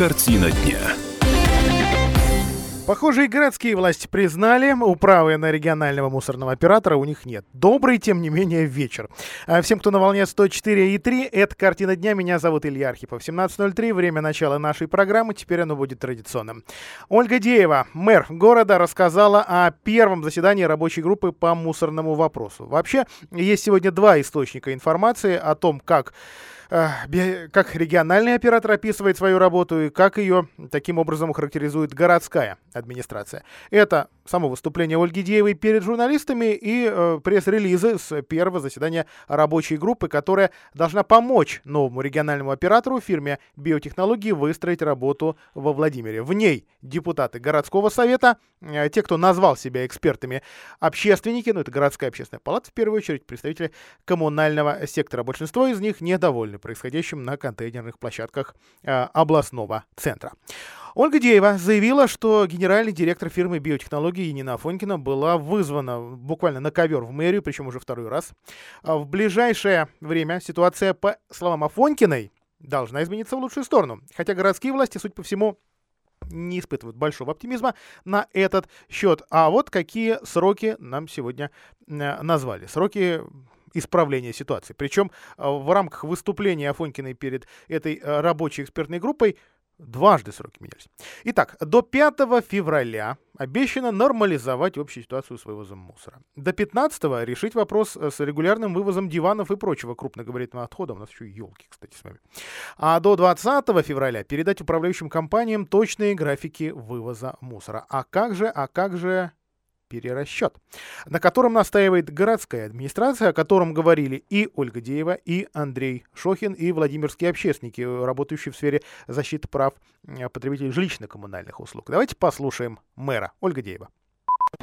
Картина дня. Похоже, и городские власти признали, управы на регионального мусорного оператора у них нет. Добрый, тем не менее, вечер. А всем, кто на волне 104,3, это «Картина дня». Меня зовут Илья Архипов. 17.03, время начала нашей программы, теперь оно будет традиционным. Ольга Деева, мэр города, рассказала о первом заседании рабочей группы по мусорному вопросу. Вообще, есть сегодня два источника информации о том, как как региональный оператор описывает свою работу и как ее таким образом характеризует городская администрация. Это само выступление Ольги Деевой перед журналистами и э, пресс-релизы с первого заседания рабочей группы, которая должна помочь новому региональному оператору фирме биотехнологии выстроить работу во Владимире. В ней депутаты городского совета, э, те, кто назвал себя экспертами, общественники, ну это городская общественная палата в первую очередь, представители коммунального сектора. Большинство из них недовольны происходящим на контейнерных площадках э, областного центра. Ольга Деева заявила, что генеральный директор фирмы биотехнологии Енина Афонькина была вызвана буквально на ковер в мэрию, причем уже второй раз. А в ближайшее время ситуация, по словам Афонькиной, должна измениться в лучшую сторону. Хотя городские власти, судя по всему, не испытывают большого оптимизма на этот счет. А вот какие сроки нам сегодня э, назвали. Сроки исправления ситуации. Причем э, в рамках выступления Афонькиной перед этой э, рабочей экспертной группой Дважды сроки менялись. Итак, до 5 февраля обещано нормализовать общую ситуацию с вывозом мусора. До 15 решить вопрос э, с регулярным вывозом диванов и прочего крупногабаритного отхода. У нас еще и елки, кстати, с вами. А до 20 февраля передать управляющим компаниям точные графики вывоза мусора. А как же, а как же перерасчет, на котором настаивает городская администрация, о котором говорили и Ольга Деева, и Андрей Шохин, и владимирские общественники, работающие в сфере защиты прав э, потребителей жилищно-коммунальных услуг. Давайте послушаем мэра Ольга Деева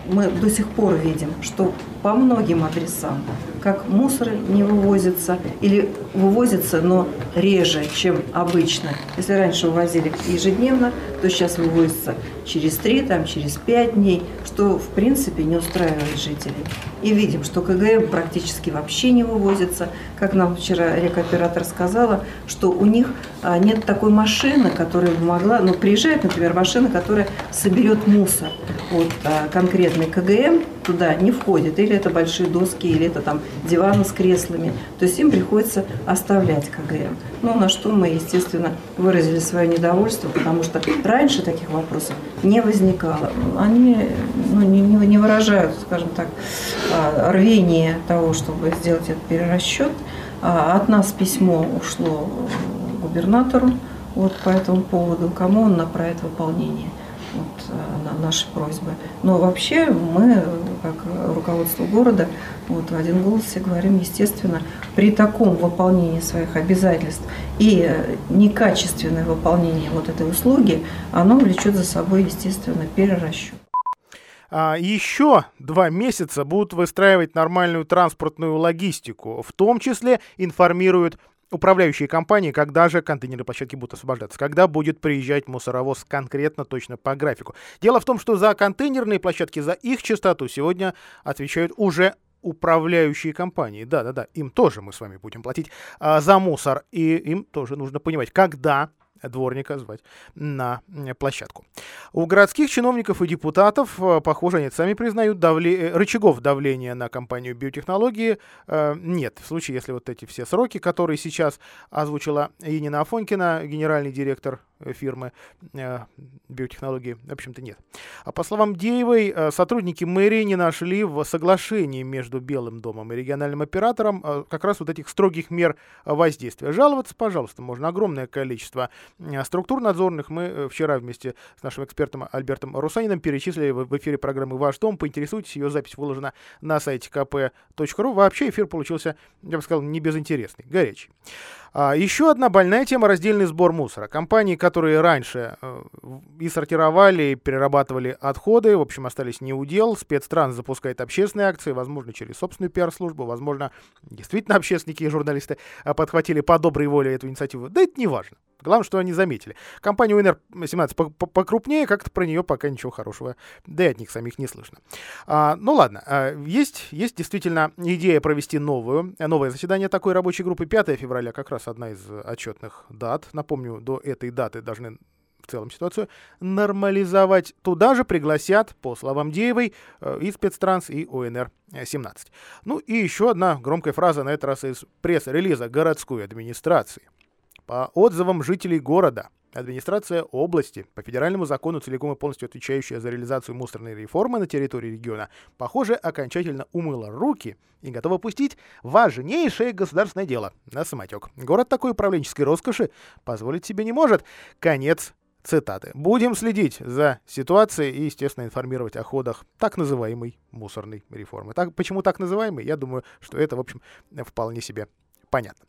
мы до сих пор видим, что по многим адресам, как мусоры не вывозятся или вывозятся, но реже, чем обычно. Если раньше вывозили ежедневно, то сейчас вывозится через три, там, через пять дней, что в принципе не устраивает жителей. И видим, что КГМ практически вообще не вывозится. Как нам вчера рекоператор сказала, что у них а, нет такой машины, которая могла, ну, приезжает, например, машина, которая соберет мусор. Вот а, конкретный КГМ туда не входит. Или это большие доски, или это там диваны с креслами. То есть им приходится оставлять КГМ. Ну, на что мы, естественно, выразили свое недовольство, потому что раньше таких вопросов не возникало. Они ну, не, не выражают, скажем так, а, рвение того, чтобы сделать этот перерасчет. А, от нас письмо ушло губернатору вот по этому поводу, кому он направит выполнение вот, а, на наши просьбы. Но вообще мы, как руководство города, вот в один голос все говорим, естественно, при таком выполнении своих обязательств и некачественное выполнение вот этой услуги, оно влечет за собой, естественно, перерасчет. А, еще два месяца будут выстраивать нормальную транспортную логистику, в том числе информируют управляющие компании, когда же контейнеры площадки будут освобождаться, когда будет приезжать мусоровоз конкретно, точно по графику. Дело в том, что за контейнерные площадки, за их частоту сегодня отвечают уже управляющие компании. Да-да-да, им тоже мы с вами будем платить а, за мусор, и им тоже нужно понимать, когда дворника звать на площадку. У городских чиновников и депутатов, э, похоже, они сами признают, давле... Э, рычагов давления на компанию биотехнологии э, нет. В случае, если вот эти все сроки, которые сейчас озвучила Енина Афонькина, генеральный директор фирмы э, биотехнологии, в общем-то, нет. А по словам Деевой, э, сотрудники мэрии не нашли в соглашении между Белым домом и региональным оператором э, как раз вот этих строгих мер воздействия. Жаловаться, пожалуйста, можно огромное количество структур надзорных. Мы вчера вместе с нашим экспертом Альбертом Русанином перечислили в эфире программы «Ваш дом». Поинтересуйтесь, ее запись выложена на сайте kp.ru. Вообще эфир получился, я бы сказал, не безинтересный, горячий. А, еще одна больная тема – раздельный сбор мусора. Компании, которые раньше э, и сортировали, и перерабатывали отходы, в общем, остались не удел. Спецтранс запускает общественные акции, возможно, через собственную пиар-службу, возможно, действительно общественники и журналисты э, подхватили по доброй воле эту инициативу. Да это не важно. Главное, что они заметили. Компания УНР-17 покрупнее, как-то про нее пока ничего хорошего, да и от них самих не слышно. А, ну ладно, а, есть, есть действительно идея провести новую, новое заседание такой рабочей группы 5 февраля, как раз одна из отчетных дат. Напомню, до этой даты должны в целом ситуацию нормализовать. Туда же пригласят, по словам Деевой, э, и спецтранс, и ОНР-17. Ну и еще одна громкая фраза, на этот раз из пресс-релиза городской администрации. По отзывам жителей города, администрация области, по федеральному закону целиком и полностью отвечающая за реализацию мусорной реформы на территории региона, похоже, окончательно умыла руки и готова пустить важнейшее государственное дело на самотек. Город такой управленческой роскоши позволить себе не может. Конец цитаты. Будем следить за ситуацией и, естественно, информировать о ходах так называемой мусорной реформы. Так, почему так называемой? Я думаю, что это, в общем, вполне себе понятно.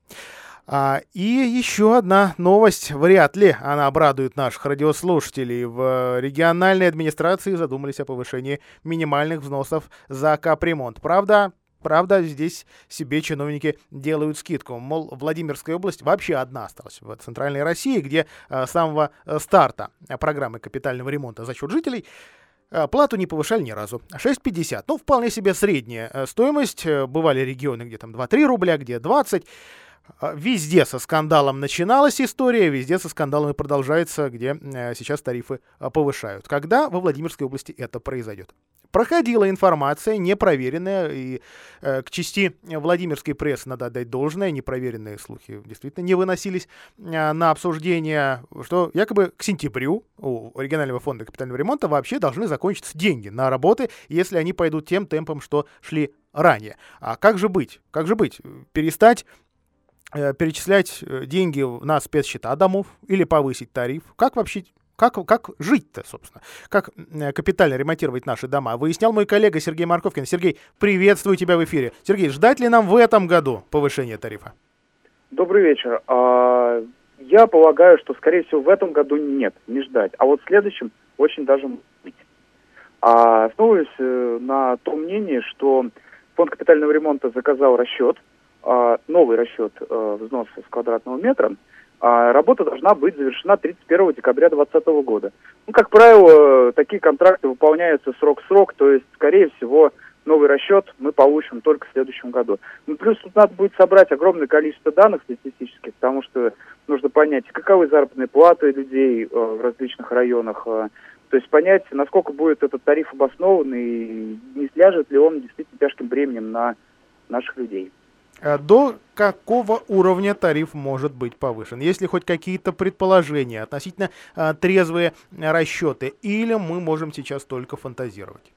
А, и еще одна новость, вряд ли она обрадует наших радиослушателей. В региональной администрации задумались о повышении минимальных взносов за капремонт. Правда, Правда, здесь себе чиновники делают скидку. Мол, Владимирская область вообще одна осталась в центральной России, где а, с самого э, старта программы капитального ремонта за счет жителей Плату не повышали ни разу. 6,50. Ну, вполне себе средняя э, стоимость. Э, бывали регионы, где там 2-3 рубля, где 20. А, везде со скандалом начиналась история, везде со скандалами продолжается, где э, сейчас тарифы а, повышают. Когда во Владимирской области это произойдет? Проходила информация, непроверенная, и э, к части Владимирской прессы надо отдать должное, непроверенные слухи действительно не выносились э, на обсуждение, что якобы к сентябрю у регионального фонда капитального ремонта вообще должны закончиться деньги на работы, если они пойдут тем темпом, что шли ранее. А как же быть? Как же быть? Перестать Э, перечислять э, деньги на спецсчета домов или повысить тариф? Как вообще как, как жить-то, собственно? Как э, капитально ремонтировать наши дома? Выяснял мой коллега Сергей Марковкин. Сергей, приветствую тебя в эфире. Сергей, ждать ли нам в этом году повышения тарифа? Добрый вечер. А, я полагаю, что, скорее всего, в этом году нет, не ждать. А вот в следующем очень даже быть. А, основываясь на том мнении, что фонд капитального ремонта заказал расчет – а, новый расчет э, взноса с квадратного метра, а работа должна быть завершена 31 декабря 2020 года. Ну, как правило, такие контракты выполняются срок-срок, то есть, скорее всего, новый расчет мы получим только в следующем году. Ну, плюс тут надо будет собрать огромное количество данных статистических, потому что нужно понять, каковы заработные платы людей э, в различных районах, э, то есть понять, насколько будет этот тариф обоснован и не сляжет ли он действительно тяжким бременем на наших людей. Э, до какого уровня тариф может быть повышен? Есть ли хоть какие-то предположения относительно а, трезвые расчеты, или мы можем сейчас только фантазировать?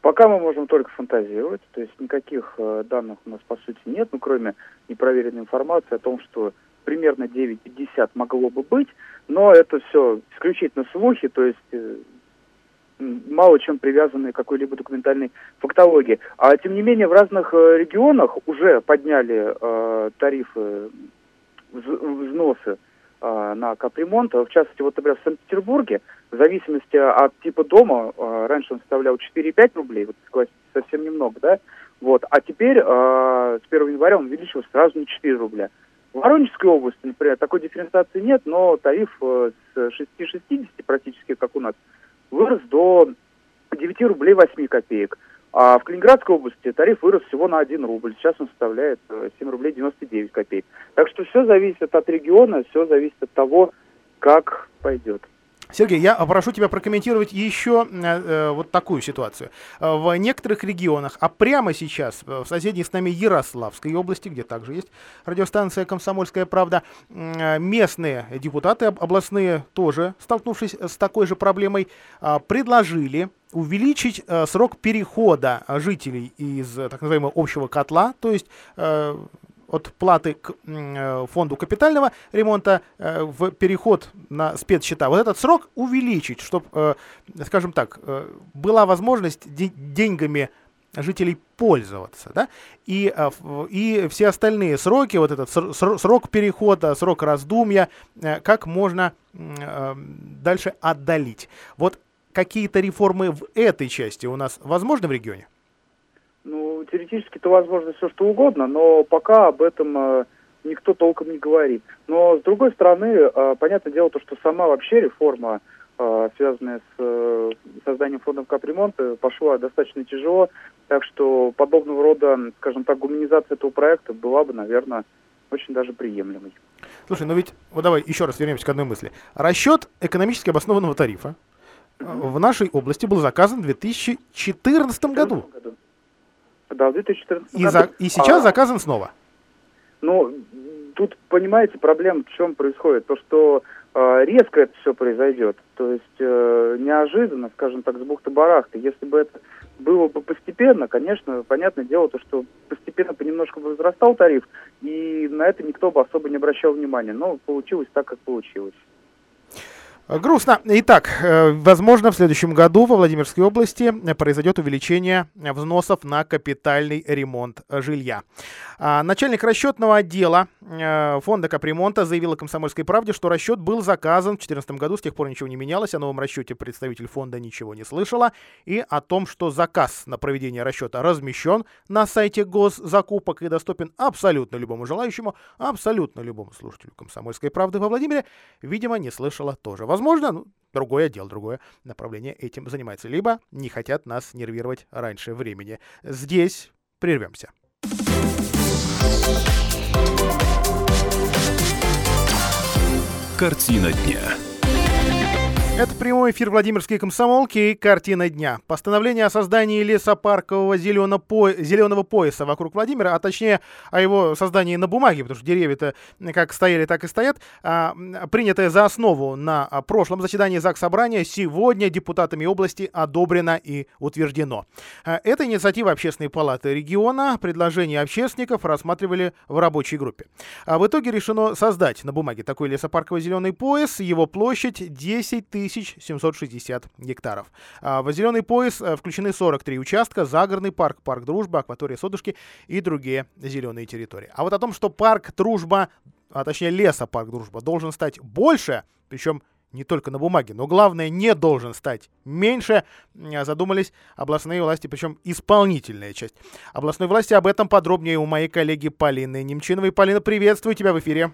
Пока мы можем только фантазировать, то есть никаких э, данных у нас по сути нет, ну кроме непроверенной информации о том, что примерно 9,50 могло бы быть, но это все исключительно слухи, то есть э, мало чем привязаны к какой-либо документальной фактологии. А тем не менее в разных э, регионах уже подняли э, тарифы, взносы э, на капремонт. В частности, вот, например, в Санкт-Петербурге, в зависимости от типа дома, э, раньше он составлял 4,5 рублей, вот согласитесь, совсем немного, да? Вот. А теперь э, с 1 января он увеличился сразу на 4 рубля. В Воронежской области, например, такой дифференциации нет, но тариф э, с 6,60 практически, как у нас, вырос до 9 рублей 8 копеек. А в Калининградской области тариф вырос всего на 1 рубль. Сейчас он составляет 7 э, рублей 99 копеек. Так что все зависит от региона, все зависит от того, как пойдет. Сергей, я прошу тебя прокомментировать еще э, э, вот такую ситуацию. Э, в некоторых регионах, а прямо сейчас в соседней с нами Ярославской области, где также есть радиостанция «Комсомольская правда», э, местные депутаты областные тоже, столкнувшись с такой же проблемой, э, предложили увеличить э, срок перехода жителей из так называемого общего котла, то есть э, от платы к э, фонду капитального ремонта э, в переход на спецсчета, вот этот срок увеличить, чтобы, э, скажем так, была возможность деньгами жителей пользоваться, да, и, и все остальные сроки, вот этот срок перехода, срок раздумья, как можно дальше отдалить. Вот какие-то реформы в этой части у нас возможны в регионе? Ну, теоретически-то возможно все что угодно, но пока об этом э, никто толком не говорит. Но, с другой стороны, э, понятное дело, то, что сама вообще реформа, э, связанная с созданием фондов капремонта, пошла достаточно тяжело, так что подобного рода, скажем так, гуманизация этого проекта была бы, наверное, очень даже приемлемой. Слушай, ну ведь, вот давай еще раз вернемся к одной мысли. Расчет экономически обоснованного тарифа в нашей области был заказан в 2014 году. Да, в 2014 и году. За, и сейчас а, заказан снова. Ну, тут, понимаете, проблема в чем происходит? То, что э, резко это все произойдет. То есть э, неожиданно, скажем так, с бухты-барахты. Если бы это было бы постепенно, конечно, понятное дело, то, что постепенно понемножку возрастал тариф, и на это никто бы особо не обращал внимания. Но получилось так, как получилось. Грустно. Итак, э, возможно, в следующем году во Владимирской области произойдет увеличение взносов на капитальный ремонт жилья. А, начальник расчетного отдела э, фонда капремонта заявила «Комсомольской правде», что расчет был заказан в 2014 году, с тех пор ничего не менялось, о новом расчете представитель фонда ничего не слышала, и о том, что заказ на проведение расчета размещен на сайте госзакупок и доступен абсолютно любому желающему, абсолютно любому слушателю «Комсомольской правды» во Владимире, видимо, не слышала тоже. Возможно, ну, другое дело, другое направление этим занимается. Либо не хотят нас нервировать раньше времени. Здесь прервемся. Картина дня. Это прямой эфир Владимирской комсомолки и картина дня. Постановление о создании лесопаркового зеленого, зеленого пояса вокруг Владимира, а точнее о его создании на бумаге, потому что деревья-то как стояли, так и стоят, а, принятое за основу на прошлом заседании ЗАГС Собрания, сегодня депутатами области одобрено и утверждено. А, это инициатива Общественной палаты региона. Предложение общественников рассматривали в рабочей группе. А в итоге решено создать на бумаге такой лесопарковый зеленый пояс. Его площадь 10 тысяч 760 гектаров. А в зеленый пояс э, включены 43 участка, загородный парк, парк Дружба, акватория Содушки и другие зеленые территории. А вот о том, что парк Дружба, а точнее лесопарк Дружба, должен стать больше, причем не только на бумаге, но главное, не должен стать меньше, задумались областные власти, причем исполнительная часть областной власти. Об этом подробнее у моей коллеги Полины Немчиновой. Полина, приветствую тебя в эфире.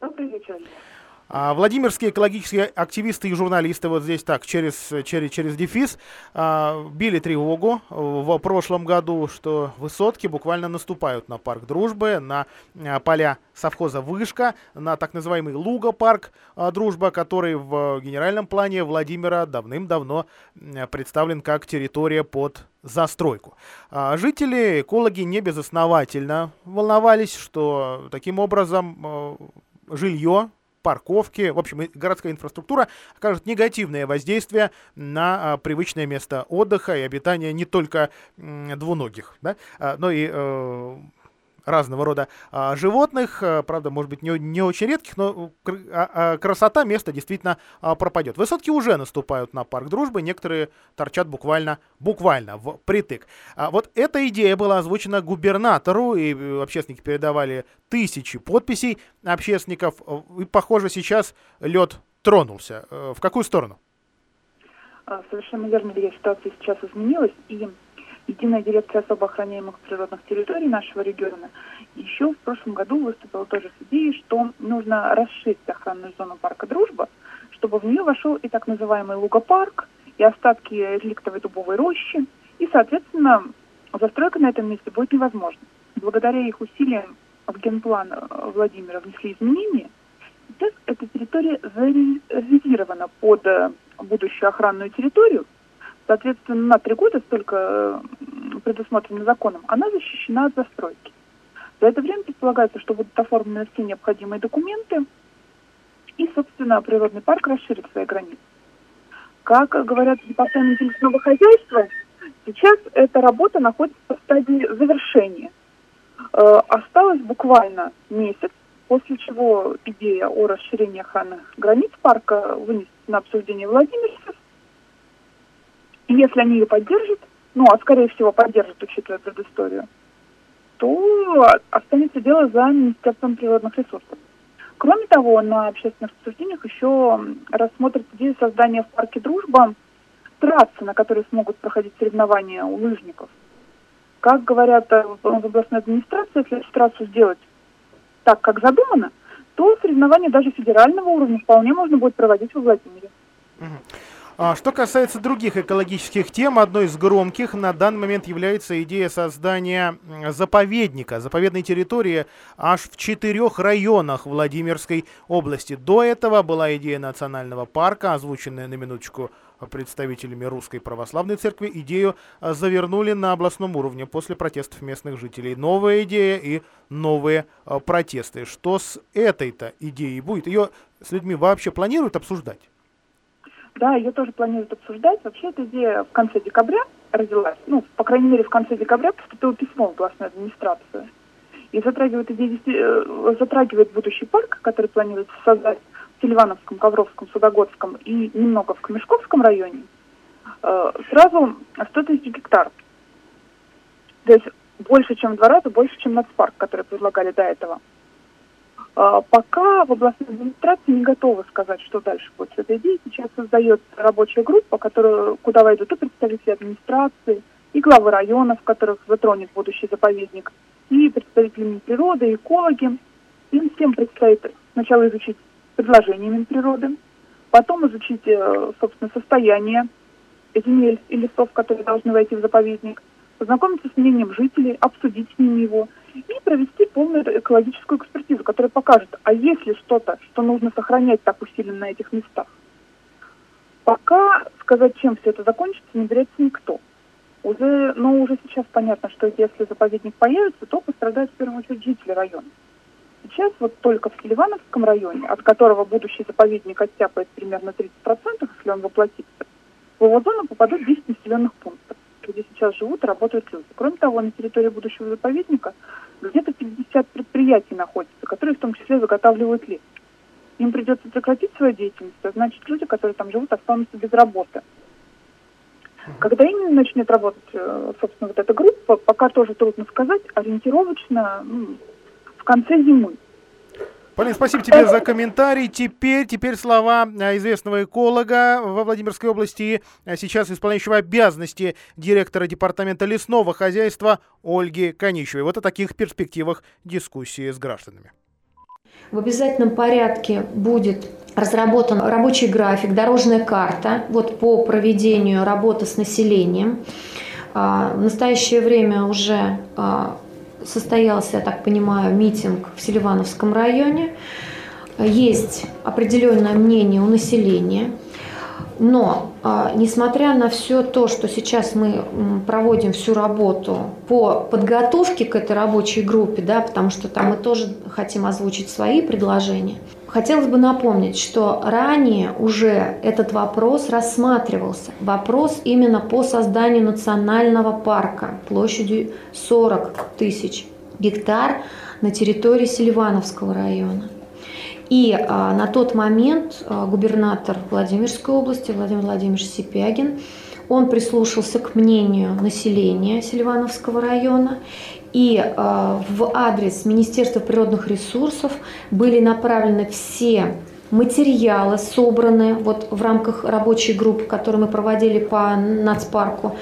Добрый вечер. А, Владимирские экологические активисты и журналисты вот здесь так через, через, через дефис а, били тревогу в прошлом году, что высотки буквально наступают на парк Дружбы, на а, поля совхоза Вышка, на так называемый Луга-парк Дружба, который в генеральном плане Владимира давным-давно представлен как территория под застройку. Жители, экологи не безосновательно волновались, что таким образом жилье парковки, в общем, городская инфраструктура окажет негативное воздействие на а, привычное место отдыха и обитания не только двуногих, да, а, но и э, разного рода а, животных, а, правда, может быть, не, не очень редких, но а, а, красота места действительно а, пропадет. Высотки уже наступают на парк дружбы, некоторые торчат буквально, буквально в притык. А, вот эта идея была озвучена губернатору, и э, общественники передавали тысячи подписей общественников, и, похоже, сейчас лед тронулся. Э, в какую сторону? Совершенно верно, Илья, ситуация сейчас изменилась, и Единая дирекция особо охраняемых природных территорий нашего региона еще в прошлом году выступила тоже с идеей, что нужно расширить охранную зону парка «Дружба», чтобы в нее вошел и так называемый лугопарк, и остатки реликтовой дубовой рощи, и, соответственно, застройка на этом месте будет невозможна. Благодаря их усилиям в генплан э, Владимира внесли изменения, сейчас эта территория зарезервирована под э, будущую охранную территорию, соответственно, на три года столько предусмотрено законом, она защищена от застройки. За это время предполагается, что будут оформлены все необходимые документы, и, собственно, природный парк расширит свои границы. Как говорят в департаменте лесного хозяйства, сейчас эта работа находится в стадии завершения. Э, осталось буквально месяц, после чего идея о расширении охранных границ парка вынесена на обсуждение Владимирцев, и если они ее поддержат, ну, а скорее всего поддержат, учитывая предысторию, то останется дело за Министерством природных ресурсов. Кроме того, на общественных обсуждениях еще рассмотрят идею создания в парке «Дружба» трассы, на которой смогут проходить соревнования у лыжников. Как говорят в областной администрации, если трассу сделать так, как задумано, то соревнования даже федерального уровня вполне можно будет проводить во Владимире. А что касается других экологических тем, одной из громких на данный момент является идея создания заповедника, заповедной территории аж в четырех районах Владимирской области. До этого была идея национального парка, озвученная на минуточку представителями Русской Православной Церкви. Идею завернули на областном уровне после протестов местных жителей. Новая идея и новые а, протесты. Что с этой-то идеей будет? Ее с людьми вообще планируют обсуждать? Да, ее тоже планируют обсуждать. Вообще эта идея в конце декабря родилась. Ну, по крайней мере, в конце декабря поступило письмо в областную администрацию. И затрагивает, идея, э, затрагивает будущий парк, который планируется создать в Селивановском, Ковровском, Судогодском и немного в Камешковском районе. Э, сразу 100 тысяч гектаров. То есть больше, чем в два раза, больше, чем нацпарк, который предлагали до этого. А, пока в областной администрации не готовы сказать, что дальше будет с этой идеей. Сейчас создается рабочая группа, которая, куда войдут и представители администрации, и главы районов, которых затронет будущий заповедник, и представители Минприроды, и экологи. Им всем предстоит сначала изучить предложения Минприроды, потом изучить, э, собственно, состояние земель и лесов, которые должны войти в заповедник, познакомиться с мнением жителей, обсудить с ними его – и провести полную экологическую экспертизу, которая покажет, а есть ли что-то, что нужно сохранять так усиленно на этих местах. Пока сказать, чем все это закончится, не берется никто. Уже, но уже сейчас понятно, что если заповедник появится, то пострадают в первую очередь жители района. Сейчас вот только в Селивановском районе, от которого будущий заповедник оттяпает примерно 30%, если он воплотится, в его зону попадут 10 населенных пунктов где сейчас живут работают люди. Кроме того, на территории будущего заповедника где-то 50 предприятий находятся, которые в том числе заготавливают лес. Им придется прекратить свою деятельность, а значит люди, которые там живут, останутся без работы. Когда именно начнет работать, э, собственно, вот эта группа, пока тоже трудно сказать, ориентировочно ну, в конце зимы. Полин, спасибо тебе за комментарий. Теперь, теперь слова э, известного эколога во Владимирской области, э, сейчас исполняющего обязанности директора департамента лесного хозяйства Ольги Конищевой. Вот о таких перспективах дискуссии с гражданами. В обязательном порядке будет разработан рабочий график, дорожная карта вот по проведению работы с населением. А, в настоящее время уже а, состоялся, я так понимаю, митинг в Селивановском районе. Есть определенное мнение у населения. Но, а, несмотря на все то, что сейчас мы проводим всю работу по подготовке к этой рабочей группе, да, потому что там мы тоже хотим озвучить свои предложения, хотелось бы напомнить, что ранее уже этот вопрос рассматривался. Вопрос именно по созданию национального парка площадью 40 тысяч гектар на территории Селивановского района. И а, на тот момент а, губернатор Владимирской области Владимир Владимирович Сипягин, он прислушался к мнению населения Селивановского района и а, в адрес Министерства природных ресурсов были направлены все материалы, собранные вот в рамках рабочей группы, которую мы проводили по нацпарку,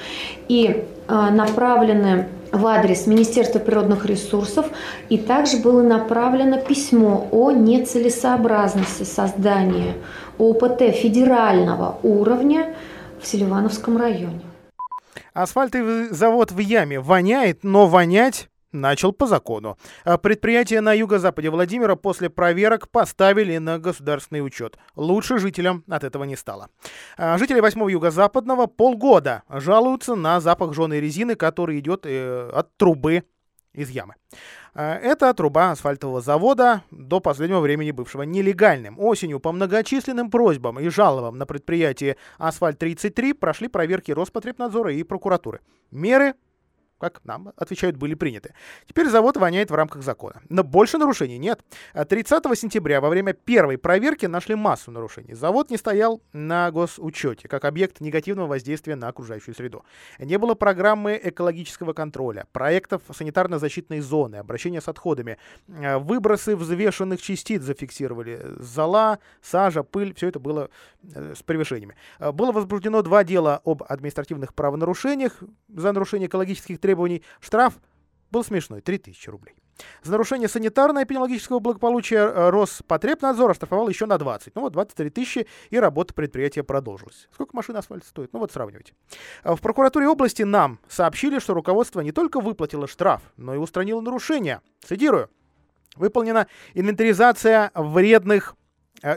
и а, направлены в адрес Министерства природных ресурсов, и также было направлено письмо о нецелесообразности создания ОПТ федерального уровня в Селивановском районе. Асфальтовый завод в яме воняет, но вонять начал по закону. А предприятия на юго-западе Владимира после проверок поставили на государственный учет. Лучше жителям от этого не стало. А жители 8 юго-западного полгода жалуются на запах жженой резины, который идет э, от трубы из ямы. А это труба асфальтового завода, до последнего времени бывшего нелегальным. Осенью по многочисленным просьбам и жалобам на предприятие «Асфальт-33» прошли проверки Роспотребнадзора и прокуратуры. Меры как нам отвечают, были приняты. Теперь завод воняет в рамках закона. Но больше нарушений нет. 30 сентября во время первой проверки нашли массу нарушений. Завод не стоял на госучете, как объект негативного воздействия на окружающую среду. Не было программы экологического контроля, проектов санитарно-защитной зоны, обращения с отходами. Э, выбросы взвешенных частиц зафиксировали. Зола, сажа, пыль, все это было э, с превышениями. Э, было возбуждено два дела об административных правонарушениях за нарушение экологических требований требований. Штраф был смешной – 3000 рублей. За нарушение санитарно-эпидемиологического благополучия э, Роспотребнадзор оштрафовал еще на 20. Ну вот 23 тысячи, и работа предприятия продолжилась. Сколько машин асфальта стоит? Ну вот сравнивайте. А в прокуратуре области нам сообщили, что руководство не только выплатило штраф, но и устранило нарушения. Цитирую. Выполнена инвентаризация вредных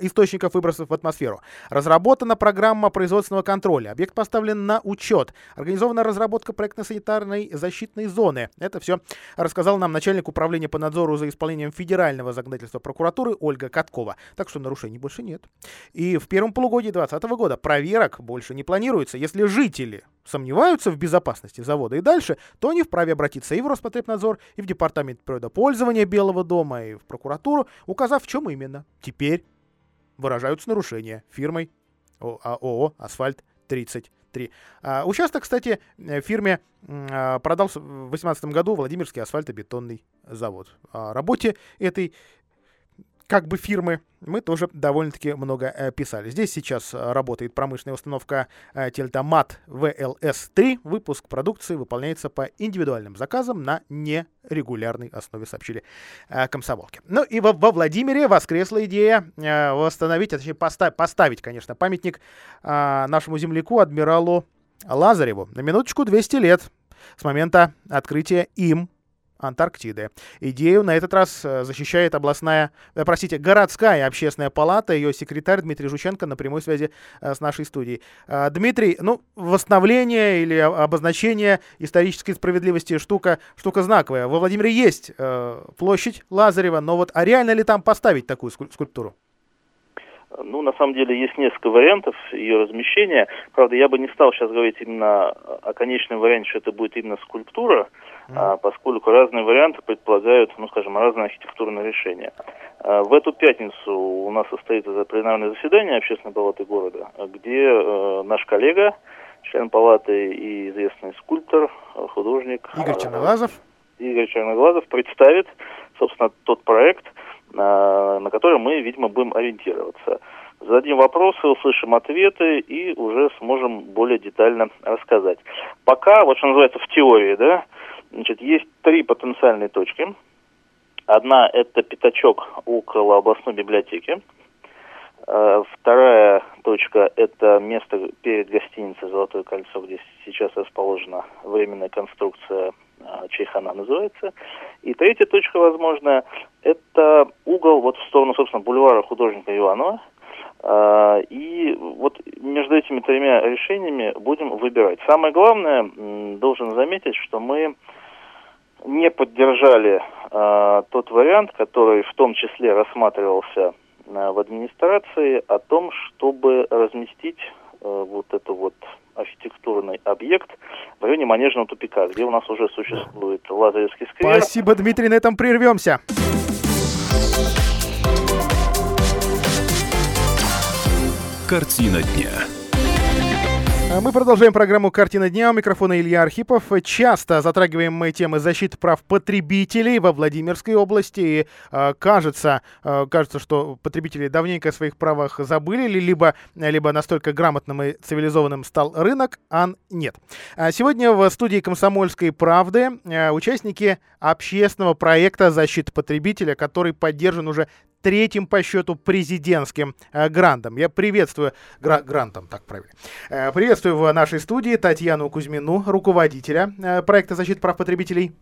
источников выбросов в атмосферу. Разработана программа производственного контроля. Объект поставлен на учет. Организована разработка проектно-санитарной защитной зоны. Это все рассказал нам начальник управления по надзору за исполнением федерального законодательства прокуратуры Ольга Каткова. Так что нарушений больше нет. И в первом полугодии 2020 года проверок больше не планируется. Если жители сомневаются в безопасности завода и дальше, то они вправе обратиться и в Роспотребнадзор, и в Департамент природопользования Белого дома, и в прокуратуру, указав, в чем именно. Теперь выражаются нарушения фирмой ООО «Асфальт-33». А, участок, кстати, э, фирме а, продал в 2018 году Владимирский асфальтобетонный завод. О работе этой как бы фирмы мы тоже довольно-таки много э, писали. Здесь сейчас э, работает промышленная установка э, Тельтомат VLS-3. Выпуск продукции выполняется по индивидуальным заказам на нерегулярной основе, сообщили комсомолки. Ну и во, во Владимире воскресла идея восстановить, а точнее поставить, поставить, конечно, памятник нашему земляку, адмиралу Лазареву. На минуточку 200 лет с момента открытия им Антарктиды. Идею на этот раз э, защищает областная, э, простите, городская общественная палата, ее секретарь Дмитрий Жученко на прямой связи э, с нашей студией. Дмитрий, ну, восстановление или обозначение исторической справедливости штука, штука знаковая. Во Владимире есть площадь Лазарева, но вот а реально ли там поставить такую скульптуру? Ну, на самом деле, есть несколько вариантов ее размещения. Правда, я бы не стал сейчас говорить именно о конечном варианте, что это будет именно скульптура, mm. а, поскольку разные варианты предполагают, ну, скажем, разные архитектурные решения. А, в эту пятницу у нас состоится пленарное заседание общественной палаты города, где э, наш коллега, член палаты и известный скульптор, художник Игорь Черноглазов, Игорь Черноглазов представит, собственно, тот проект, на который мы, видимо, будем ориентироваться. Зададим вопросы, услышим ответы и уже сможем более детально рассказать. Пока, вот что называется, в теории, да, значит, есть три потенциальные точки. Одна – это пятачок около областной библиотеки. Э, вторая точка – это место перед гостиницей «Золотое кольцо», где сейчас расположена временная конструкция а, Чайхана называется. И третья точка возможная – это угол вот в сторону, собственно, бульвара художника Иванова. А, и вот между этими тремя решениями будем выбирать. Самое главное, должен заметить, что мы не поддержали э, тот вариант, который в том числе рассматривался э, в администрации, о том, чтобы разместить э, вот эту вот архитектурный объект в районе Манежного тупика, где у нас уже существует Лазаревский сквер. Спасибо, Дмитрий, на этом прервемся. Картина дня. А мы продолжаем программу «Картина дня». У микрофона Илья Архипов. Часто затрагиваем мы темы защиты прав потребителей во Владимирской области. И, э, кажется, э, кажется, что потребители давненько о своих правах забыли, либо, либо настолько грамотным и цивилизованным стал рынок, а нет. А сегодня в студии «Комсомольской правды» участники общественного проекта защиты потребителя, который поддержан уже третьим по счету президентским грантом. Я приветствую гра- грантом, так правильно. Э, приветствую в нашей студии Татьяну Кузьмину, руководителя э, проекта защиты прав потребителей.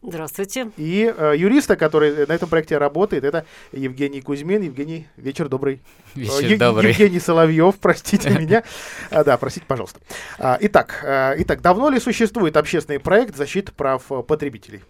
Здравствуйте. И э, юриста, который на этом проекте работает, это Евгений Кузьмин. Евгений, вечер добрый. Вечер э, добрый. Евгений Соловьев, простите меня. А, да, простите, пожалуйста. А, итак, а, итак, давно ли существует общественный проект защиты прав потребителей?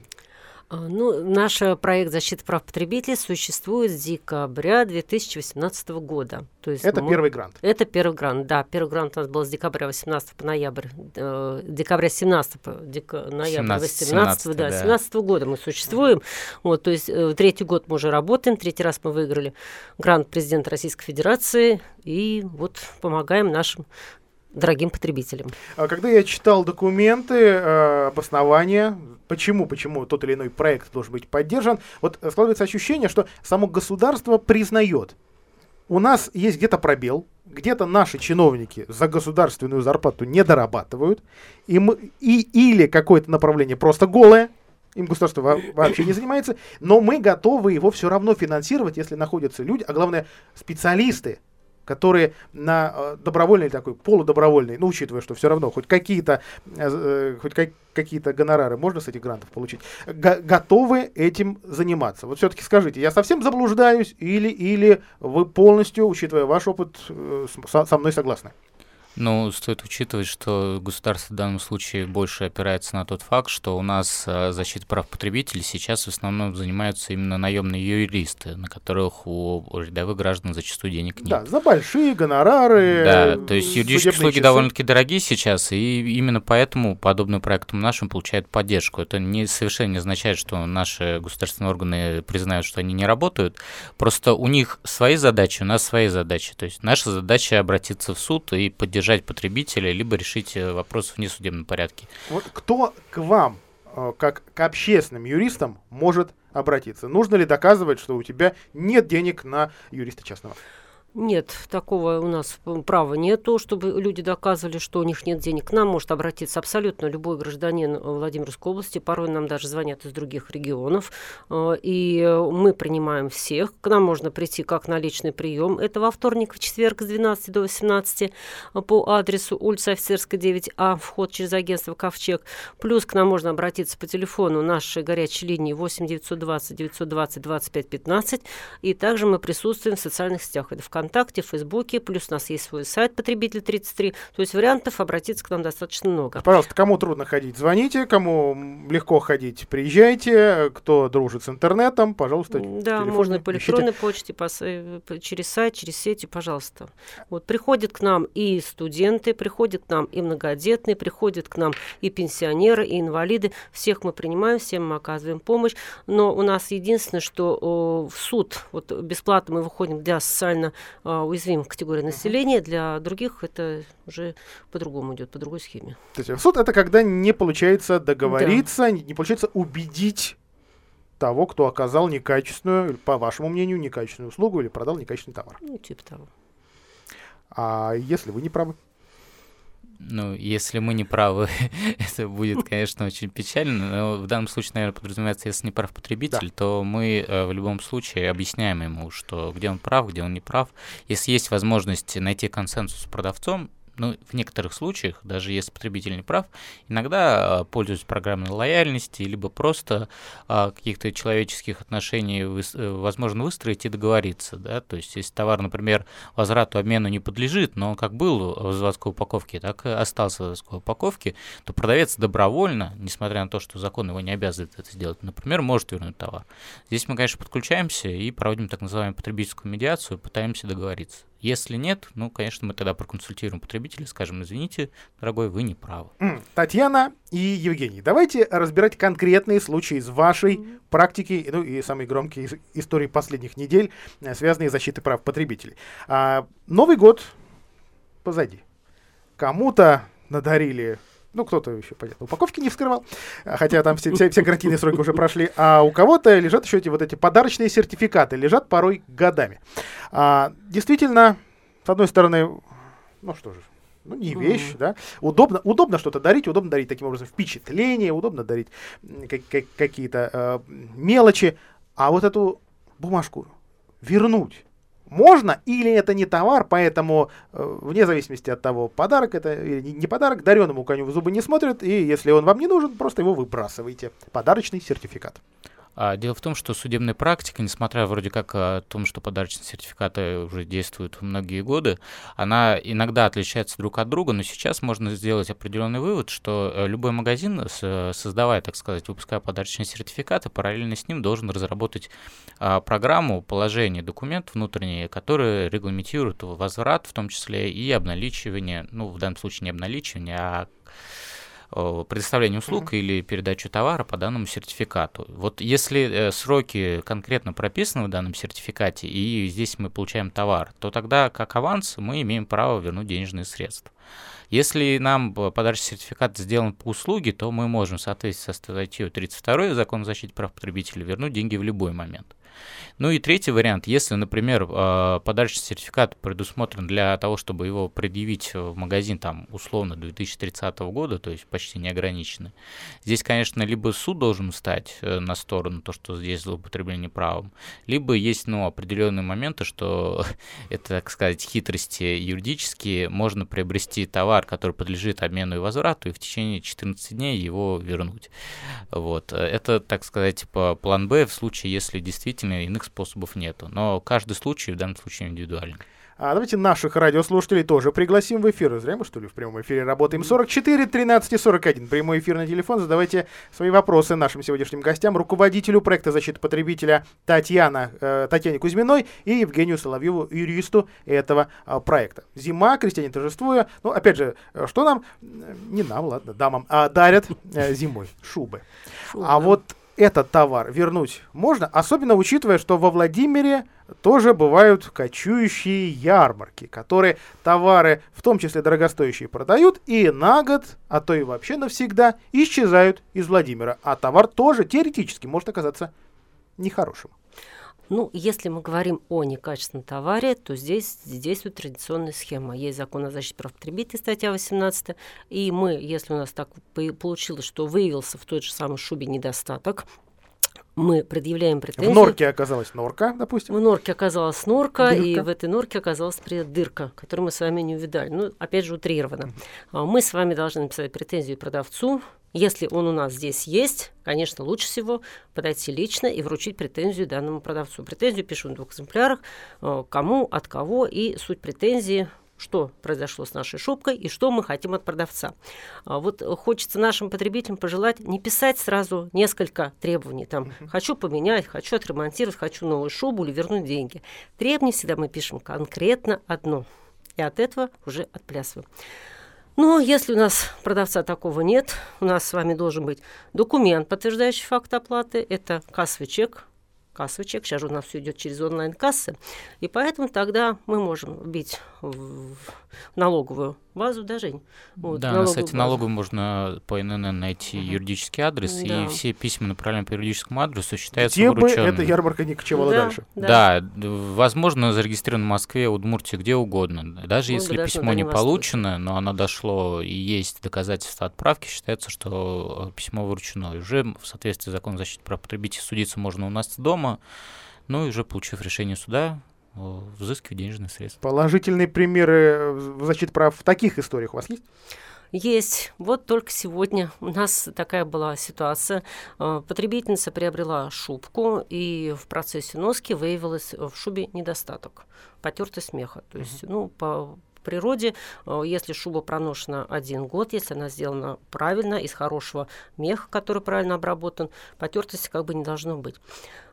А, ну, наш проект защиты прав потребителей существует с декабря 2018 года. То есть это мы... первый грант? Это первый грант, да. Первый грант у нас был с декабря 18 по ноябрь. Э, декабря 17 по дек... ноябрь 17, 18, 17 да, да. 17 года мы существуем. Вот, то есть э, третий год мы уже работаем, третий раз мы выиграли грант президента Российской Федерации и вот помогаем нашим дорогим потребителям. А когда я читал документы, э, обоснования, почему, почему тот или иной проект должен быть поддержан, вот складывается ощущение, что само государство признает, у нас есть где-то пробел, где-то наши чиновники за государственную зарплату не дорабатывают, и, мы, и или какое-то направление просто голое, им государство вообще не занимается, но мы готовы его все равно финансировать, если находятся люди, а главное специалисты, которые на э, добровольной такой полудобровольной, ну учитывая, что все равно хоть какие-то э, э, хоть как, какие-то гонорары можно с этих грантов получить, готовы этим заниматься. Вот все-таки скажите, я совсем заблуждаюсь или или вы полностью, учитывая ваш опыт, со, со мной согласны? Ну, стоит учитывать, что государство в данном случае больше опирается на тот факт, что у нас э, защита прав потребителей сейчас в основном занимаются именно наемные юристы, на которых у рядовых граждан зачастую денег нет. Да, за большие гонорары. Да, то есть юридические услуги часы. довольно-таки дорогие сейчас, и именно поэтому подобным проектам нашим получают поддержку. Это не, совершенно не означает, что наши государственные органы признают, что они не работают. Просто у них свои задачи, у нас свои задачи. То есть наша задача обратиться в суд и поддержать поддержать потребителя, либо решить э, вопрос в несудебном порядке. Вот кто к вам, э, как к общественным юристам, может обратиться? Нужно ли доказывать, что у тебя нет денег на юриста частного? Нет, такого у нас права нету, чтобы люди доказывали, что у них нет денег. К нам может обратиться абсолютно любой гражданин Владимирской области. Порой нам даже звонят из других регионов. Э, и мы принимаем всех. К нам можно прийти как на личный прием. Это во вторник, в четверг с 12 до 18 по адресу улица Офицерская, 9А, вход через агентство «Ковчег». Плюс к нам можно обратиться по телефону нашей горячей линии 8 920 920 25 15. И также мы присутствуем в социальных сетях. Это в ВКонтакте, в Фейсбуке, плюс у нас есть свой сайт Потребитель 33. То есть вариантов обратиться к нам достаточно много. Пожалуйста, кому трудно ходить, звоните, кому легко ходить, приезжайте, кто дружит с интернетом, пожалуйста. Да, можно по электронной ищите. почте, по, через сайт, через сети, пожалуйста. Вот приходят к нам и студенты, приходят к нам и многодетные, приходят к нам и пенсионеры, и инвалиды. Всех мы принимаем, всем мы оказываем помощь. Но у нас единственное, что о, в суд, вот бесплатно мы выходим для социально а, уязвимых категорий населения, для других это уже по-другому идет, по другой схеме. То есть суд это когда не получается договориться, да. не, не получается убедить того, кто оказал некачественную, по вашему мнению, некачественную услугу или продал некачественный товар. Ну, типа того. А если вы не правы? Ну, если мы не правы, это будет, конечно, очень печально, но в данном случае, наверное, подразумевается, если не прав потребитель, да. то мы э, в любом случае объясняем ему, что где он прав, где он не прав. Если есть возможность найти консенсус с продавцом, ну, в некоторых случаях, даже если потребитель не прав, иногда а, пользуются программой лояльности, либо просто а, каких-то человеческих отношений э, возможно выстроить и договориться, да, то есть если товар, например, возврату, обмену не подлежит, но он как был в заводской упаковке, так и остался в заводской упаковке, то продавец добровольно, несмотря на то, что закон его не обязывает это сделать, например, может вернуть товар. Здесь мы, конечно, подключаемся и проводим так называемую потребительскую медиацию, пытаемся договориться. Если нет, ну, конечно, мы тогда проконсультируем потребителя, скажем, извините, дорогой, вы не правы. Татьяна и Евгений, давайте разбирать конкретные случаи из вашей mm-hmm. практики, ну и самые громкие истории последних недель, э, связанные с защитой прав потребителей. А, Новый год позади. Кому-то надарили ну, кто-то еще, понятно, упаковки не вскрывал, хотя там все, все, все гарантийные сроки уже прошли. А у кого-то лежат еще эти вот эти подарочные сертификаты, лежат порой годами. А, действительно, с одной стороны, ну что же, ну, не вещь, mm-hmm. да. Удобно, удобно что-то дарить, удобно дарить таким образом впечатление, удобно дарить как, как, какие-то э, мелочи. А вот эту бумажку вернуть можно или это не товар, поэтому э, вне зависимости от того, подарок это или не подарок, дареному коню в зубы не смотрят, и если он вам не нужен, просто его выбрасывайте. Подарочный сертификат. А, дело в том, что судебная практика, несмотря вроде как о том, что подарочные сертификаты уже действуют многие годы, она иногда отличается друг от друга, но сейчас можно сделать определенный вывод, что э, любой магазин, создавая, так сказать, выпуская подарочные сертификаты, параллельно с ним должен разработать а, программу положения документов внутренние, которые регламентируют возврат, в том числе и обналичивание, ну, в данном случае не обналичивание, а Э, предоставление услуг mm-hmm. или передачу товара по данному сертификату. Вот если э, сроки конкретно прописаны в данном сертификате, и здесь мы получаем товар, то тогда как аванс мы имеем право вернуть денежные средства. Если нам подарочный сертификат сделан по услуге, то мы можем в соответствии со статьей 32 Закона о защите прав потребителей вернуть деньги в любой момент. Ну и третий вариант, если, например, э, подальше сертификат предусмотрен для того, чтобы его предъявить в магазин там условно 2030 года, то есть почти неограниченный, здесь, конечно, либо суд должен стать э, на сторону, то, что здесь злоупотребление правом, либо есть ну, определенные моменты, что это, так сказать, хитрости юридические, можно приобрести товар, который подлежит обмену и возврату, и в течение 14 дней его вернуть. Вот. Это, так сказать, типа план Б в случае, если действительно иных способов нету. Но каждый случай в данном случае индивидуальный. А давайте наших радиослушателей тоже пригласим в эфир. Зря мы, что ли, в прямом эфире работаем. 44 13 41. Прямой эфир на телефон. Задавайте свои вопросы нашим сегодняшним гостям. Руководителю проекта защиты потребителя Татьяна, э, Татьяне Кузьминой и Евгению Соловьеву, юристу этого э, проекта. Зима, крестьяне торжествуя. Ну, опять же, э, что нам, э, не нам, ладно, дамам, а дарят э, зимой? Шубы. Шубы. А вот этот товар вернуть можно, особенно учитывая, что во Владимире тоже бывают кочующие ярмарки, которые товары, в том числе дорогостоящие, продают и на год, а то и вообще навсегда исчезают из Владимира. А товар тоже теоретически может оказаться нехорошим. Ну, если мы говорим о некачественном товаре, то здесь действует традиционная схема. Есть закон о защите прав потребителей, статья 18, и мы, если у нас так получилось, что выявился в той же самой шубе недостаток, мы предъявляем претензии. В норке оказалась норка, допустим. В норке оказалась норка, дырка. и в этой норке оказалась дырка, которую мы с вами не увидали. Ну, опять же, утрированно. Mm-hmm. Мы с вами должны написать претензию продавцу. Если он у нас здесь есть, конечно, лучше всего подойти лично и вручить претензию данному продавцу. Претензию пишу в двух экземплярах, а, кому, от кого, и суть претензии что произошло с нашей шубкой и что мы хотим от продавца. А вот хочется нашим потребителям пожелать не писать сразу несколько требований. Там, хочу поменять, хочу отремонтировать, хочу новую шубу или вернуть деньги. Требования всегда мы пишем конкретно одно. И от этого уже отплясываем. Но если у нас продавца такого нет, у нас с вами должен быть документ, подтверждающий факт оплаты. Это кассовый чек, кассовый чек. Сейчас же у нас все идет через онлайн-кассы. И поэтому тогда мы можем вбить в налоговую базу, да, Жень? Вот, да, на сайте налоговой можно по ИНН найти угу. юридический адрес, да. и все письма, направленные по юридическому адресу, считаются где врученными. бы эта ярмарка не кочевала да, дальше. Да. да, возможно, зарегистрирован в Москве, Удмуртии, где угодно. Даже ну, если даже письмо не получено, но оно дошло и есть доказательства отправки, считается, что э, письмо вручено. И уже в соответствии с законом защиты прав потребителей судиться можно у нас дома, ну и уже получив решение суда, взыскивать денежные средства. Положительные примеры в защите прав в таких историях у вас есть? Есть. Вот только сегодня у нас такая была ситуация. Э, потребительница приобрела шубку, и в процессе носки выявилась в шубе недостаток, потертость меха. То есть, ну, по природе, э, если шуба проношена один год, если она сделана правильно, из хорошего меха, который правильно обработан, потертости как бы не должно быть.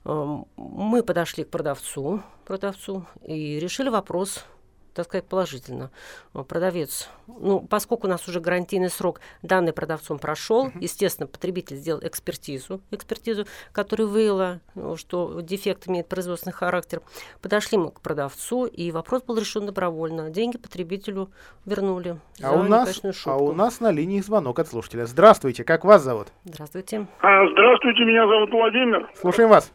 Эм, мы подошли к продавцу, продавцу и решили вопрос так сказать, положительно. Э, продавец, ну, поскольку у нас уже гарантийный срок, данный продавцом прошел, uh-huh. естественно, потребитель сделал экспертизу, экспертизу, которая выявила, ну, что дефект имеет производственный характер. Подошли мы к продавцу, и вопрос был решен добровольно. Деньги потребителю вернули. А у, нас, а у нас на линии звонок от слушателя. Здравствуйте, как вас зовут? Здравствуйте. А, здравствуйте, меня зовут Владимир. Слушаем вас.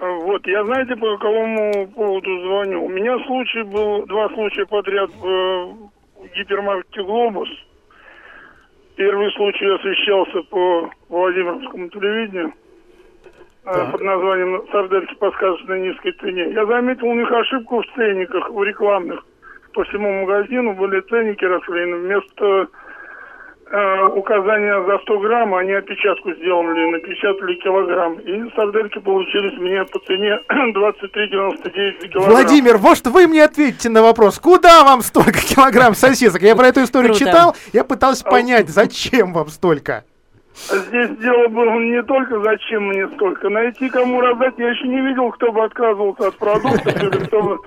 Вот, я знаете, по какому поводу звоню? У меня случай был, два случая подряд в гипермаркете «Глобус». Первый случай освещался по Владимирскому телевидению да. под названием «Сардельки по сказочной низкой цене». Я заметил у них ошибку в ценниках, в рекламных. По всему магазину были ценники расклеены вместо э, указания за 100 грамм, они опечатку сделали, напечатали килограмм. И сардельки получились мне по цене 23,99 за килограмм. Владимир, может вы мне ответите на вопрос, куда вам столько килограмм сосисок? Я про эту историю читал, я пытался понять, зачем вам столько? Здесь дело было не только зачем мне столько. Найти кому раздать, я еще не видел, кто бы отказывался от продуктов или кто бы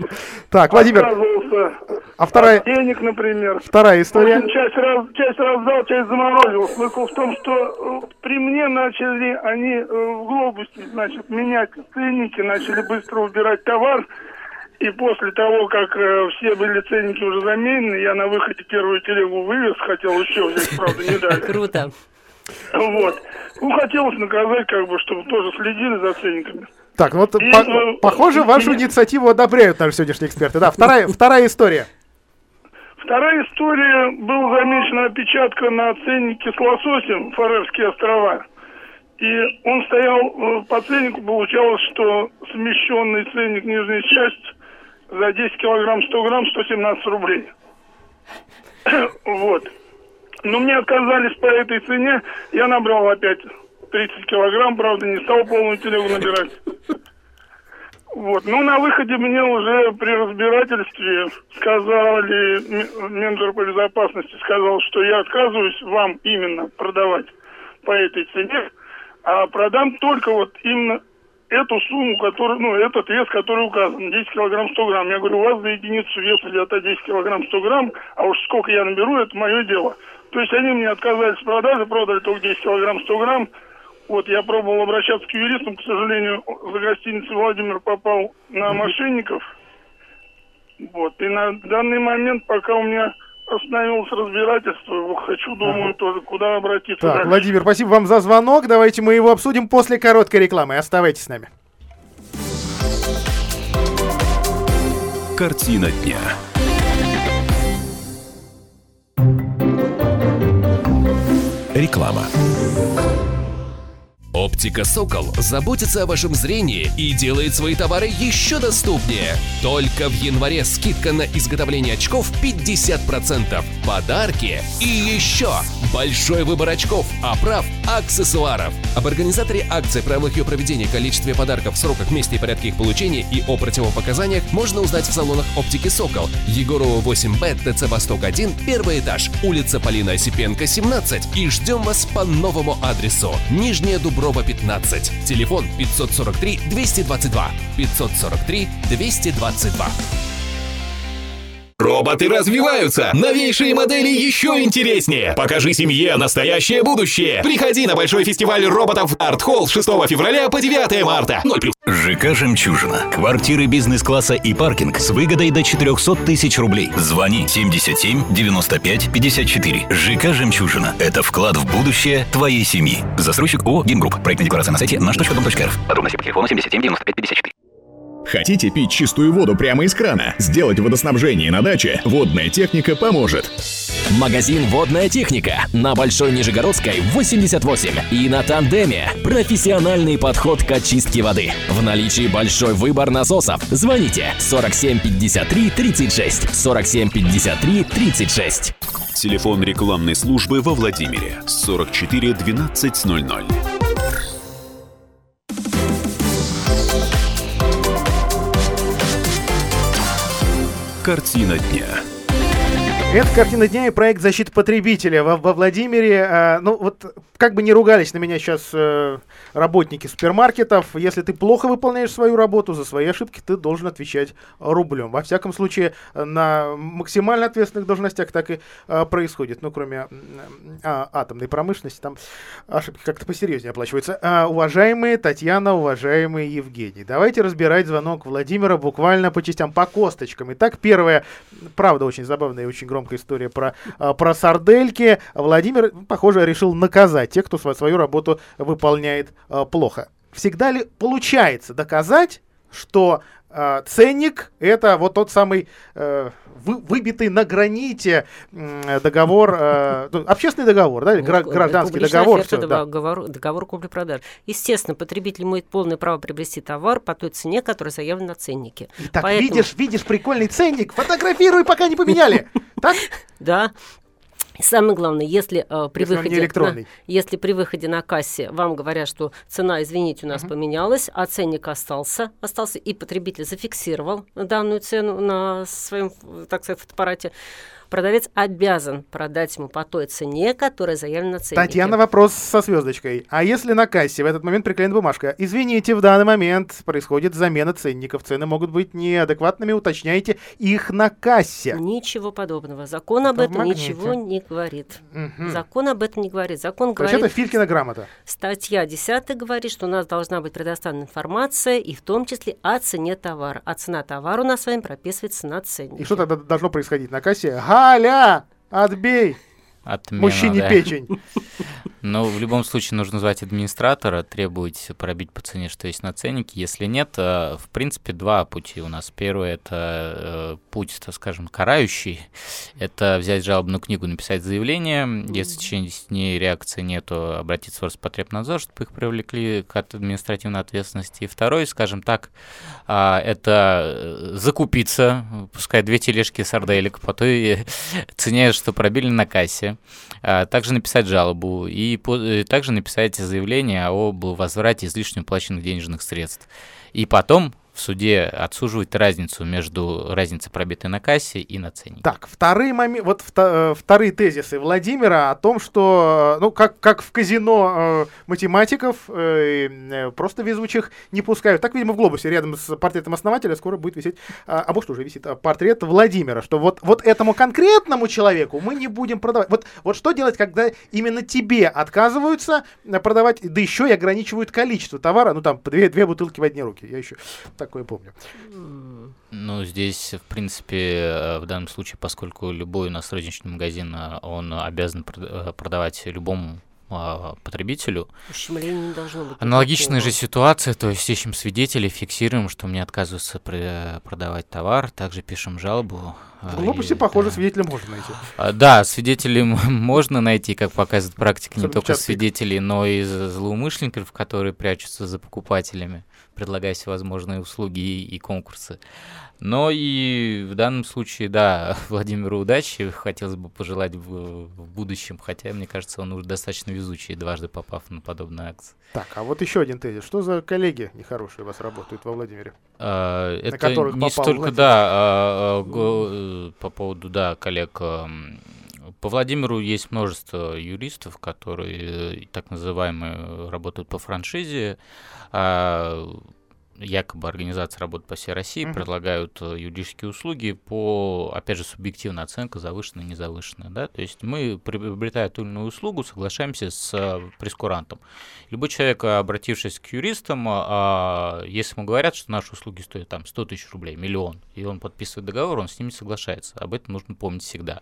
так, Владимир, отказывался а вторая... от денег, например. Вторая история. общем, часть, раз, часть раздал, часть заморозил. Смысл в том, что э, при мне начали они э, в глобусе, значит, менять ценники, начали быстро убирать товар. И после того, как э, все были ценники уже заменены, я на выходе первую телегу вывез, хотел еще взять, правда, не дали. Круто. Вот. Ну, хотелось наказать, как бы, чтобы тоже следили за ценниками. Так, ну вот и, по э, похоже, вашу инициативу одобряют наши сегодняшние эксперты. Да, вторая, вторая история. Вторая история. Была замечена опечатка на ценнике с лососем Фарерские острова. И он стоял, э, по ценнику получалось, что смещенный ценник, нижняя часть, за 10 килограмм 100 грамм 117 рублей. вот. Но мне отказались по этой цене. Я набрал опять 30 килограмм, правда, не стал полную телегу набирать. Вот. Ну, на выходе мне уже при разбирательстве сказали, менеджер по безопасности сказал, что я отказываюсь вам именно продавать по этой цене, а продам только вот именно эту сумму, которую, ну, этот вес, который указан, 10 килограмм 100 грамм. Я говорю, у вас за единицу веса где-то 10 килограмм 100 грамм, а уж сколько я наберу, это мое дело. То есть они мне отказались в продаже, продали только 10 килограмм 100 грамм, вот, я пробовал обращаться к юристам, к сожалению, за гостиницей Владимир попал на мошенников. Вот, и на данный момент, пока у меня остановилось разбирательство, хочу, думаю, ага. тоже куда обратиться. Так, дальше. Владимир, спасибо вам за звонок. Давайте мы его обсудим после короткой рекламы. Оставайтесь с нами. Картина дня. Реклама. Оптика «Сокол» заботится о вашем зрении и делает свои товары еще доступнее. Только в январе скидка на изготовление очков 50%, подарки и еще большой выбор очков, оправ, аксессуаров. Об организаторе акции, правилах ее проведения, количестве подарков, сроках, месте и порядке их получения и о противопоказаниях можно узнать в салонах оптики «Сокол». Егорова 8Б, ТЦ «Восток-1», первый этаж, улица Полина Осипенко, 17. И ждем вас по новому адресу. Нижняя Дуброва Дуброва 15. Телефон 543 222. 543 222. Роботы развиваются! Новейшие модели еще интереснее! Покажи семье настоящее будущее! Приходи на большой фестиваль роботов Hall с 6 февраля по 9 марта. 0 плюс. ЖК «Жемчужина». Квартиры бизнес-класса и паркинг с выгодой до 400 тысяч рублей. Звони 77 95 54. ЖК «Жемчужина» — это вклад в будущее твоей семьи. Застройщик ООО «Гимгрупп». Проектная декларация на сайте наш.дом.рф. Подробности по телефону 77 95 54. Хотите пить чистую воду прямо из крана? Сделать водоснабжение на даче? Водная техника поможет. Магазин «Водная техника» на Большой Нижегородской 88 и на Тандеме. Профессиональный подход к очистке воды. В наличии большой выбор насосов. Звоните 47 53 36 47 53 36. Телефон рекламной службы во Владимире 44 12 00. Картина дня. Это «Картина дня» и проект защиты потребителя во, во Владимире. А, ну, вот как бы не ругались на меня сейчас э, работники супермаркетов, если ты плохо выполняешь свою работу, за свои ошибки ты должен отвечать рублем. Во всяком случае, на максимально ответственных должностях так и э, происходит. Ну, кроме э, атомной промышленности, там ошибки как-то посерьезнее оплачиваются. Э, уважаемые Татьяна, уважаемые Евгений, давайте разбирать звонок Владимира буквально по частям, по косточкам. Итак, первое, правда, очень забавная и очень громкая громкая история про, а, про сардельки. Владимир, похоже, решил наказать тех, кто свою работу выполняет а, плохо. Всегда ли получается доказать, что э, ценник это вот тот самый э, вы, выбитый на граните э, договор, э, ну, общественный договор, да, гра- гражданский договор. Все, да. договор, договор купли-продажи. Естественно, потребитель имеет полное право приобрести товар по той цене, которая заявлена на ценнике. Так, Поэтому... видишь, видишь прикольный ценник, фотографируй, пока не поменяли. Так? Да. И самое главное, если, э, при если, выходе на, если при выходе на кассе вам говорят, что цена, извините, у нас uh-huh. поменялась, а ценник остался, остался, и потребитель зафиксировал данную цену на своем, так сказать, фотоаппарате, продавец обязан продать ему по той цене, которая заявлена на ценнике. Татьяна, вопрос со звездочкой. А если на кассе в этот момент приклеена бумажка? Извините, в данный момент происходит замена ценников. Цены могут быть неадекватными, уточняйте их на кассе. Ничего подобного. Закон об это этом ничего не говорит. Угу. Закон об этом не говорит. Закон То говорит... это Филькина грамота. Статья 10 говорит, что у нас должна быть предоставлена информация, и в том числе о цене товара. А цена товара у нас с вами прописывается на ценнике. И что тогда должно происходить на кассе? Галя, отбей! Отмена, Мужчине да. печень. Но в любом случае нужно звать администратора, требовать пробить по цене, что есть на ценнике. Если нет, э, в принципе, два пути у нас. Первый – это э, путь, так скажем, карающий. Это взять жалобную книгу, написать заявление. Если в течение 10 дней реакции нету, обратиться в Роспотребнадзор, чтобы их привлекли к административной ответственности. И второй, скажем так, а, это э, закупиться, пускай две тележки сарделек по той цене, что пробили на кассе. А, также написать жалобу и по, также написать заявление об возврате излишне уплаченных денежных средств. И потом суде отсуживать разницу между разницей пробитой на кассе и на ценнике. Так, вторые моменты, вот вто, вторые тезисы Владимира о том, что, ну, как, как в казино э, математиков э, э, просто везучих не пускают. Так, видимо, в глобусе рядом с портретом основателя скоро будет висеть, а, а может уже висит а, портрет Владимира, что вот, вот этому конкретному человеку мы не будем продавать. Вот, вот что делать, когда именно тебе отказываются продавать, да еще и ограничивают количество товара, ну, там, две, две бутылки в одни руки. Я еще такое помню. Ну, здесь, в принципе, э, в данном случае, поскольку любой у нас розничный магазин, э, он обязан э, продавать любому а, потребителю. Ущемление не должно быть. Аналогичная никакого. же ситуация, то есть ищем свидетелей, фиксируем, что мне отказываются продавать товар, также пишем жалобу. В глобусе, похоже, да. свидетеля можно найти. А, да, свидетелей можно найти, как показывает практика, не только свидетелей, но и злоумышленников, которые прячутся за покупателями, предлагая всевозможные услуги и, и конкурсы. Но и в данном случае, да, Владимиру удачи хотелось бы пожелать в, в будущем, хотя, мне кажется, он уже достаточно везучий, дважды попав на подобные акции. Так, а вот еще один тезис. Что за коллеги нехорошие у вас работают во Владимире? А, это которых не столько, Владимир? да, а, а, по поводу, да, коллег. А, по Владимиру есть множество юристов, которые так называемые работают по франшизе. А, якобы организация работы по всей России uh-huh. предлагают э, юридические услуги по, опять же, субъективной оценке завышенная, незавышенная, да, то есть мы, приобретая ту или иную услугу, соглашаемся с э, прескурантом. Любой человек, обратившись к юристам, а, если ему говорят, что наши услуги стоят там 100 тысяч рублей, миллион, и он подписывает договор, он с ними соглашается, об этом нужно помнить всегда.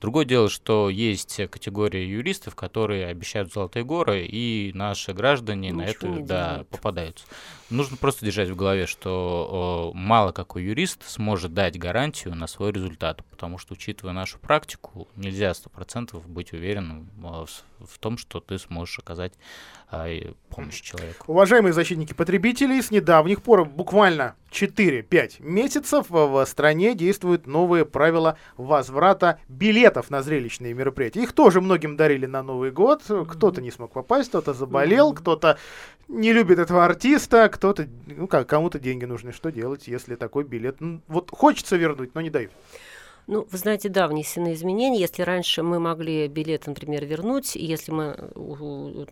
Другое дело, что есть категория юристов, которые обещают золотые горы, и наши граждане Ничего на это да, попадаются. Нужно просто держать в голове, что мало какой юрист сможет дать гарантию на свой результат, потому что, учитывая нашу практику, нельзя сто процентов быть уверенным в, в том, что ты сможешь оказать а, помощь человеку. Уважаемые защитники потребителей, с недавних пор, буквально 4-5 месяцев, в стране действуют новые правила возврата билетов на зрелищные мероприятия. Их тоже многим дарили на Новый год. Кто-то не смог попасть, кто-то заболел, кто-то не любит этого артиста, кто-то, ну как, кому-то деньги нужны. Что делать, если такой билет? Ну, вот хочется вернуть, но не дают. Ну, вы знаете, да, внесены изменения. Если раньше мы могли билет, например, вернуть, и если мы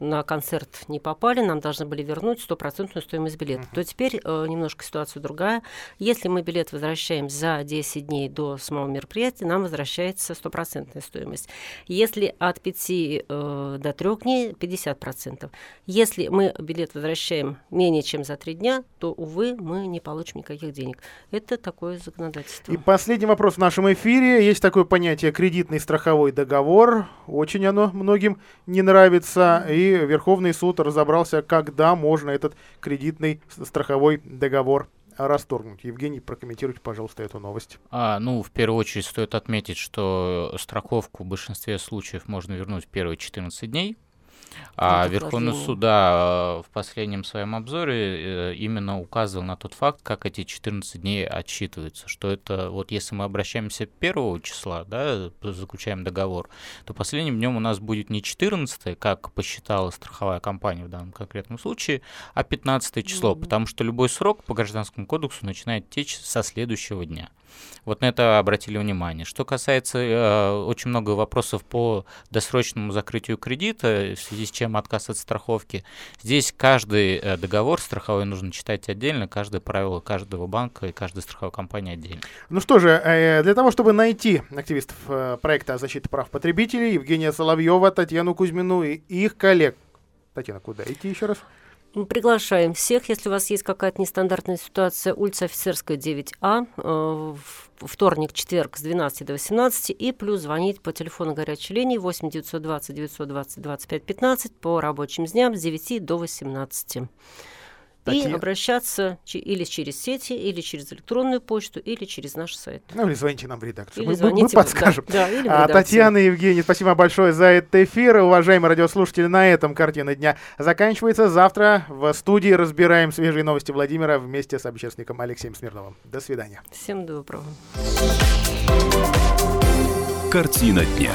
на концерт не попали, нам должны были вернуть стопроцентную стоимость билета, uh-huh. то теперь э, немножко ситуация другая. Если мы билет возвращаем за 10 дней до самого мероприятия, нам возвращается стопроцентная стоимость. Если от 5 э, до 3 дней, 50%. Если мы билет возвращаем менее чем за 3 дня, то, увы, мы не получим никаких денег. Это такое законодательство. И последний вопрос в нашем эфире эфире. Есть такое понятие кредитный страховой договор. Очень оно многим не нравится. И Верховный суд разобрался, когда можно этот кредитный страховой договор расторгнуть. Евгений, прокомментируйте, пожалуйста, эту новость. А, ну, в первую очередь стоит отметить, что страховку в большинстве случаев можно вернуть в первые 14 дней а Верховный суд, да, в последнем своем обзоре э, именно указывал на тот факт, как эти 14 дней отсчитываются, что это вот если мы обращаемся 1 числа, да, заключаем договор, то последним днем у нас будет не 14, как посчитала страховая компания в данном конкретном случае, а 15 число, mm-hmm. потому что любой срок по гражданскому кодексу начинает течь со следующего дня. Вот на это обратили внимание. Что касается э, очень много вопросов по досрочному закрытию кредита, в связи с чем отказ от страховки, здесь каждый э, договор страховой нужно читать отдельно, каждое правило каждого банка и каждой страховой компании отдельно. Ну что же, э, для того, чтобы найти активистов э, проекта защиты прав потребителей, Евгения Соловьева, Татьяну Кузьмину и их коллег, Татьяна, куда идти еще раз? Мы приглашаем всех, если у вас есть какая-то нестандартная ситуация, улица Офицерская, 9А, э, вторник, четверг с 12 до 18, и плюс звонить по телефону горячей линии 8 920 920 25 15 по рабочим дням с 9 до 18. Такие... И обращаться или через сети, или через электронную почту, или через наш сайт. Ну, или звоните нам в редакцию. Или мы, мы подскажем. Да, да, или а, Татьяна и Евгений, спасибо большое за этот эфир. Уважаемые радиослушатели, на этом картина дня заканчивается. Завтра в студии разбираем свежие новости Владимира вместе с общественником Алексеем Смирновым. До свидания. Всем доброго. Картина дня.